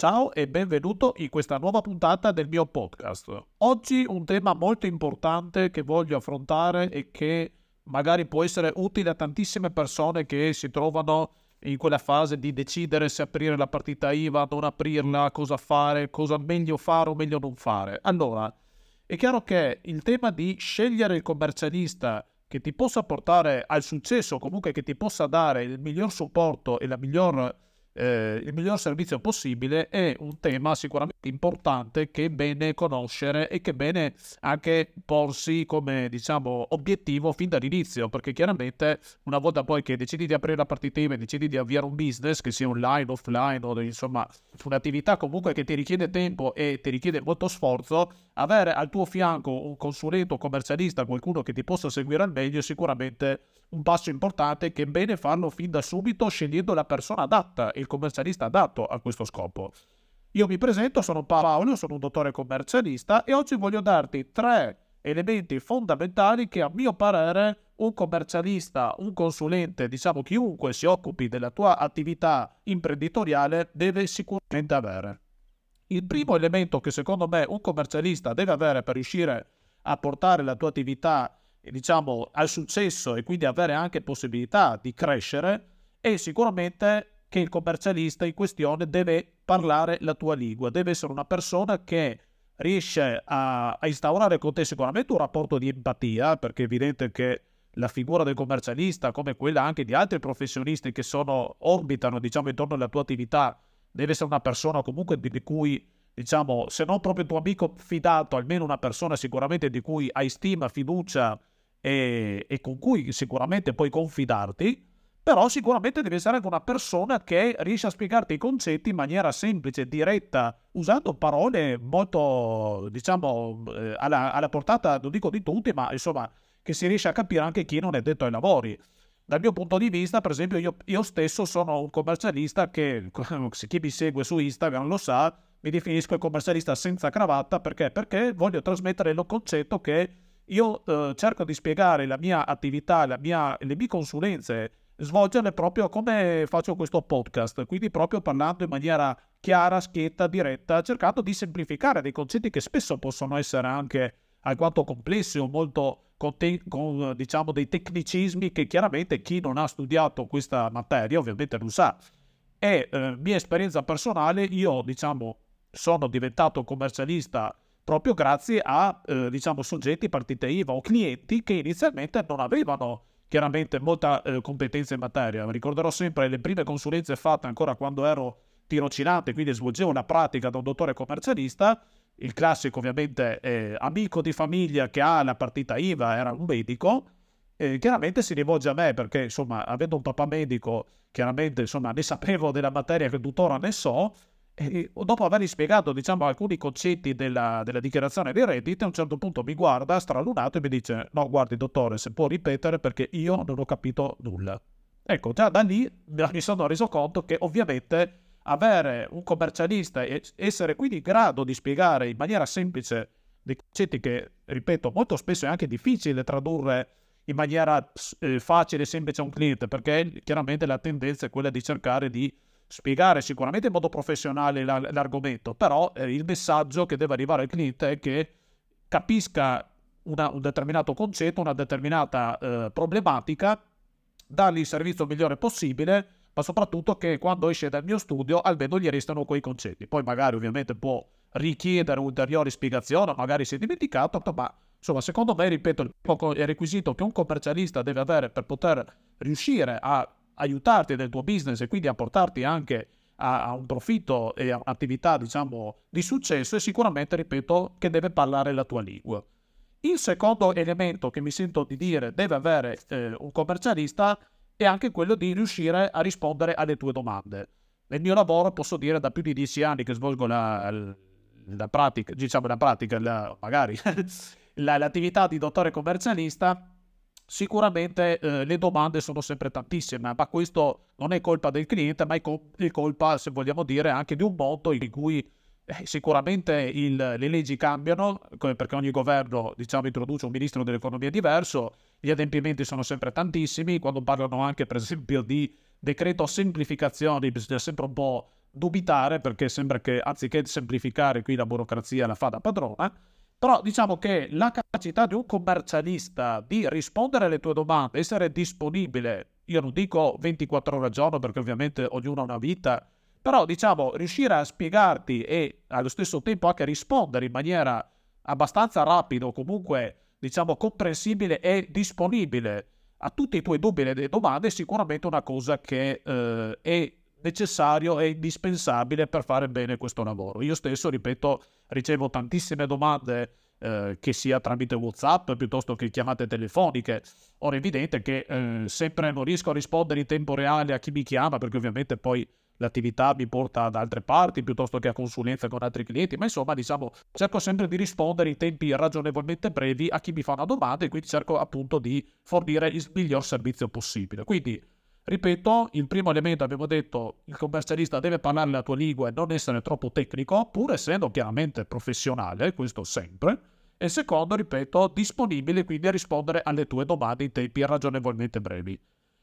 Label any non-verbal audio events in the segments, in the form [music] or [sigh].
Ciao e benvenuto in questa nuova puntata del mio podcast. Oggi un tema molto importante che voglio affrontare e che magari può essere utile a tantissime persone che si trovano in quella fase di decidere se aprire la partita IVA, non aprirla, cosa fare, cosa meglio fare o meglio non fare. Allora, è chiaro che il tema di scegliere il commercialista che ti possa portare al successo, comunque che ti possa dare il miglior supporto e la miglior eh, il miglior servizio possibile è un tema sicuramente importante che è bene conoscere e che è bene anche porsi come diciamo obiettivo fin dall'inizio perché chiaramente una volta poi che decidi di aprire la partita IVA decidi di avviare un business che sia online, offline o insomma un'attività comunque che ti richiede tempo e ti richiede molto sforzo avere al tuo fianco un consulente o commercialista, qualcuno che ti possa seguire al meglio è sicuramente un passo importante che è bene farlo fin da subito scegliendo la persona adatta, il commercialista adatto a questo scopo. Io mi presento, sono Paolo, sono un dottore commercialista e oggi voglio darti tre elementi fondamentali che a mio parere un commercialista, un consulente, diciamo chiunque si occupi della tua attività imprenditoriale deve sicuramente avere. Il primo elemento che secondo me un commercialista deve avere per riuscire a portare la tua attività diciamo, al successo e quindi avere anche possibilità di crescere, è sicuramente che il commercialista in questione deve parlare la tua lingua, deve essere una persona che riesce a, a instaurare con te sicuramente un rapporto di empatia, perché è evidente che la figura del commercialista, come quella anche di altri professionisti che sono, orbitano diciamo, intorno alla tua attività, deve essere una persona comunque di cui, diciamo, se non proprio tuo amico fidato, almeno una persona sicuramente di cui hai stima, fiducia e, e con cui sicuramente puoi confidarti, però sicuramente devi essere anche una persona che riesce a spiegarti i concetti in maniera semplice, diretta, usando parole molto, diciamo, eh, alla, alla, portata, non dico di tutti, ma insomma, che si riesce a capire anche chi non è detto ai lavori. Dal mio punto di vista, per esempio, io, io stesso sono un commercialista che, [laughs] se chi mi segue su Instagram lo sa, mi definisco il commercialista senza cravatta perché? Perché voglio trasmettere il concetto che io eh, cerco di spiegare la mia attività, la mia, le mie consulenze, svolgerle proprio come faccio questo podcast, quindi proprio parlando in maniera chiara, schietta, diretta, cercando di semplificare dei concetti che spesso possono essere anche alquanto complessi o molto con, te- con diciamo dei tecnicismi che chiaramente chi non ha studiato questa materia ovviamente non sa. E eh, mia esperienza personale, io diciamo sono diventato commercialista proprio grazie a eh, diciamo soggetti partite IVA o clienti che inizialmente non avevano chiaramente molta eh, competenza in materia. Ricorderò sempre le prime consulenze fatte ancora quando ero tirocinante, quindi svolgevo una pratica da un dottore commercialista. Il classico, ovviamente, eh, amico di famiglia che ha la partita IVA, era un medico. Eh, chiaramente si rivolge a me perché, insomma, avendo un papà medico, chiaramente, insomma, ne sapevo della materia che tuttora ne so e dopo avergli spiegato, diciamo, alcuni concetti della, della, dichiarazione di reddito, a un certo punto mi guarda stralunato e mi dice: No, guardi, dottore, se può ripetere perché io non ho capito nulla. Ecco, già da lì mi sono reso conto che ovviamente avere un commercialista e essere quindi in grado di spiegare in maniera semplice dei concetti che, ripeto, molto spesso è anche difficile tradurre in maniera eh, facile e semplice a un cliente, perché chiaramente la tendenza è quella di cercare di spiegare sicuramente in modo professionale l'argomento, però eh, il messaggio che deve arrivare al cliente è che capisca una, un determinato concetto, una determinata eh, problematica, dargli il servizio migliore possibile, ma soprattutto che quando esce dal mio studio almeno gli restano quei concetti. Poi magari ovviamente può richiedere ulteriori spiegazioni, magari si è dimenticato, ma insomma secondo me, ripeto, il requisito che un commercialista deve avere per poter riuscire a aiutarti nel tuo business e quindi a portarti anche a, a un profitto e a un'attività, diciamo, di successo e sicuramente, ripeto, che deve parlare la tua lingua. Il secondo elemento che mi sento di dire deve avere eh, un commercialista è anche quello di riuscire a rispondere alle tue domande. Nel mio lavoro posso dire da più di dieci anni che svolgo la, la pratica, diciamo la pratica, la, magari [laughs] l'attività di dottore commercialista, Sicuramente eh, le domande sono sempre tantissime, ma questo non è colpa del cliente, ma è, co- è colpa, se vogliamo dire, anche di un mondo in cui eh, sicuramente il, le leggi cambiano, perché ogni governo diciamo, introduce un ministro dell'economia diverso, gli adempimenti sono sempre tantissimi, quando parlano anche per esempio di decreto semplificazioni bisogna sempre un po' dubitare perché sembra che anziché semplificare qui la burocrazia la fa da padrona, però diciamo che la capacità di un commercialista di rispondere alle tue domande, essere disponibile, io non dico 24 ore al giorno perché ovviamente ognuno ha una vita, però diciamo riuscire a spiegarti e allo stesso tempo anche rispondere in maniera abbastanza rapida o comunque diciamo comprensibile e disponibile a tutti i tuoi dubbi e domande è sicuramente una cosa che eh, è necessario e indispensabile per fare bene questo lavoro. Io stesso, ripeto, ricevo tantissime domande eh, che sia tramite WhatsApp piuttosto che chiamate telefoniche. Ora è evidente che eh, sempre non riesco a rispondere in tempo reale a chi mi chiama perché ovviamente poi l'attività mi porta da altre parti piuttosto che a consulenza con altri clienti, ma insomma diciamo cerco sempre di rispondere in tempi ragionevolmente brevi a chi mi fa una domanda e quindi cerco appunto di fornire il miglior servizio possibile. Quindi Ripeto, il primo elemento abbiamo detto, il commercialista deve parlare la tua lingua e non essere troppo tecnico, pur essendo chiaramente professionale, questo sempre. E secondo, ripeto, disponibile quindi a rispondere alle tue domande in tempi ragionevolmente brevi.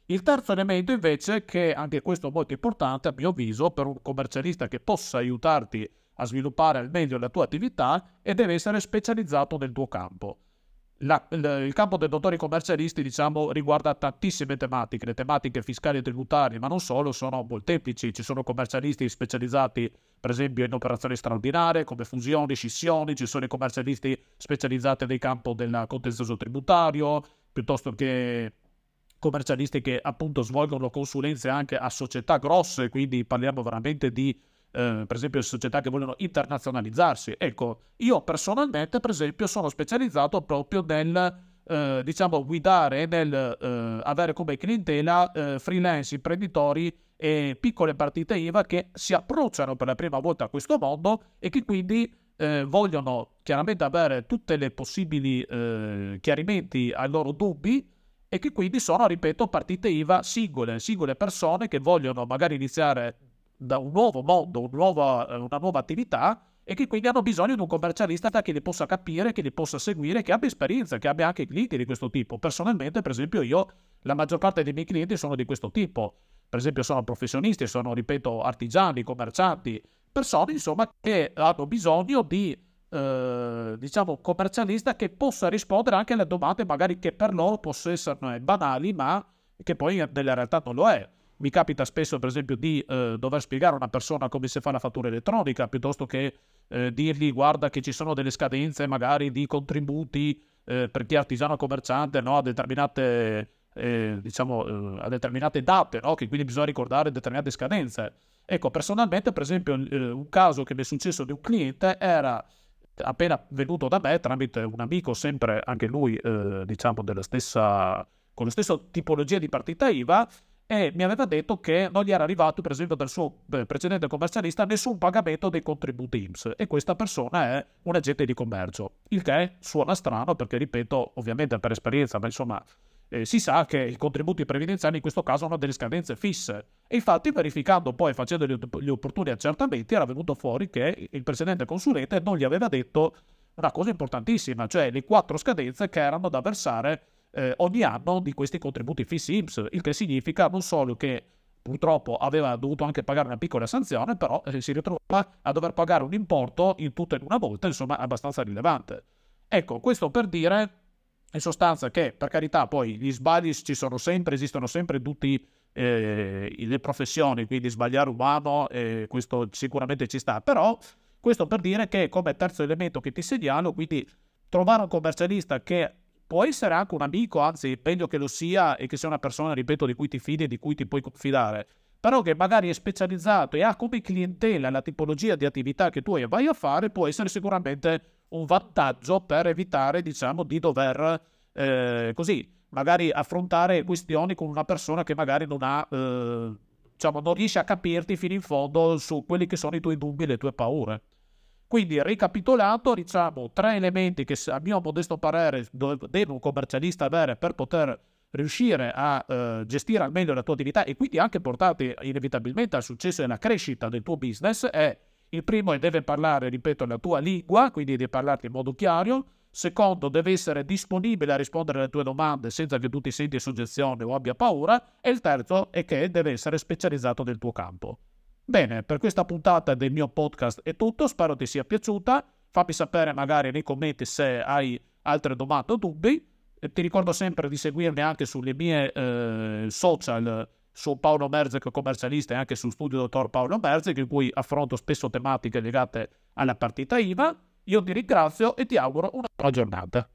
Il terzo elemento invece, che anche questo è molto importante a mio avviso per un commercialista che possa aiutarti a sviluppare al meglio la tua attività, e deve essere specializzato nel tuo campo. La, il, campo dei dottori commercialisti, diciamo, riguarda tantissime tematiche. Le tematiche fiscali e tributarie, ma non solo, sono molteplici. Ci sono commercialisti specializzati, per esempio, in operazioni straordinarie, come fusioni, scissioni. Ci sono i commercialisti specializzati nel campo del contenzioso tributario, piuttosto che commercialisti che appunto svolgono consulenze anche a società grosse, quindi parliamo veramente di eh, per esempio società che vogliono internazionalizzarsi. Ecco, io personalmente, per esempio, sono specializzato proprio nel, eh, diciamo, guidare, nel eh, avere come clientela eh, freelance, imprenditori e piccole partite IVA che si approcciano per la prima volta a questo mondo e che quindi eh, vogliono chiaramente avere tutti i possibili eh, chiarimenti ai loro dubbi e che quindi sono, ripeto, partite IVA singole, singole persone che vogliono magari iniziare da un nuovo mondo, un nuovo, eh, una nuova attività e che quindi hanno bisogno di un commercialista che li possa capire, che li possa seguire, che abbia esperienza, che abbia anche clienti di questo tipo. Personalmente, per esempio, io, la maggior parte dei miei clienti sono di questo tipo. Per esempio, sono professionisti, sono, ripeto, artigiani, commercianti, persone, insomma, che hanno bisogno di, eh, diciamo, commercialista che possa rispondere anche alle domande magari che per loro possono essere banali, ma che poi nella realtà non lo è. Mi capita spesso, per esempio, di eh, dover spiegare a una persona come si fa la fattura elettronica, piuttosto che eh, dirgli guarda che ci sono delle scadenze magari di contributi eh, per chi è artigiano commerciante no? a determinate, eh, diciamo, eh, a determinate date, no? che quindi bisogna ricordare determinate scadenze. Ecco, personalmente, per esempio, eh, un caso che mi è successo di un cliente era appena venuto da me tramite un amico, sempre anche lui, diciamo, della stessa, con la stessa tipologia di partita IVA, e mi aveva detto che non gli era arrivato, per esempio, dal suo precedente commercialista nessun pagamento dei contributi IMSS e questa persona è un agente di commercio, il che suona strano perché, ripeto, ovviamente per esperienza, ma insomma eh, si sa che i contributi previdenziali in questo caso hanno delle scadenze fisse. E infatti verificando poi, facendo gli, gli opportuni accertamenti, era venuto fuori che il precedente consulente non gli aveva detto una cosa importantissima, cioè le quattro scadenze che erano da versare eh, ogni anno di questi contributi fissi IMSS, il che significa non solo che purtroppo aveva dovuto anche pagare una piccola sanzione, però eh, si ritrova a dover pagare un importo in tutto in una volta, insomma, abbastanza rilevante. Ecco, questo per dire in sostanza che, per carità, poi gli sbagli ci sono sempre, esistono sempre tutte eh, le professioni, quindi sbagliare umano, eh, questo sicuramente ci sta, però questo per dire che come terzo elemento che ti segnalo, quindi trovare un commercialista che può essere anche un amico, anzi meglio che lo sia e che sia una persona, ripeto, di cui ti fidi e di cui ti puoi confidare, però che magari è specializzato e ha come clientela la tipologia di attività che tu vai a fare, può essere sicuramente un vantaggio per evitare, diciamo, di dover eh, così magari affrontare questioni con una persona che magari non ha, eh, diciamo, non riesce a capirti fino in fondo su quelli che sono i tuoi dubbi e le tue paure. Quindi, ricapitolato, diciamo tre elementi che a mio modesto parere deve un commercialista avere per poter riuscire a eh, gestire al meglio la tua attività e quindi anche portarti inevitabilmente al successo e alla crescita del tuo business è il primo è deve parlare, ripeto, la tua lingua, quindi deve parlarti in modo chiaro. Secondo, deve essere disponibile a rispondere alle tue domande senza che tu ti senti soggezione o abbia paura. E il terzo è che deve essere specializzato nel tuo campo. Bene, per questa puntata del mio podcast è tutto, spero ti sia piaciuta. Fammi sapere magari nei commenti se hai altre domande o dubbi. E ti ricordo sempre di seguirmi anche sulle mie eh, social su Paolo Merzec commercialista e anche su Studio Dottor Paolo Merzec in cui affronto spesso tematiche legate alla partita IVA. Io ti ringrazio e ti auguro una buona giornata.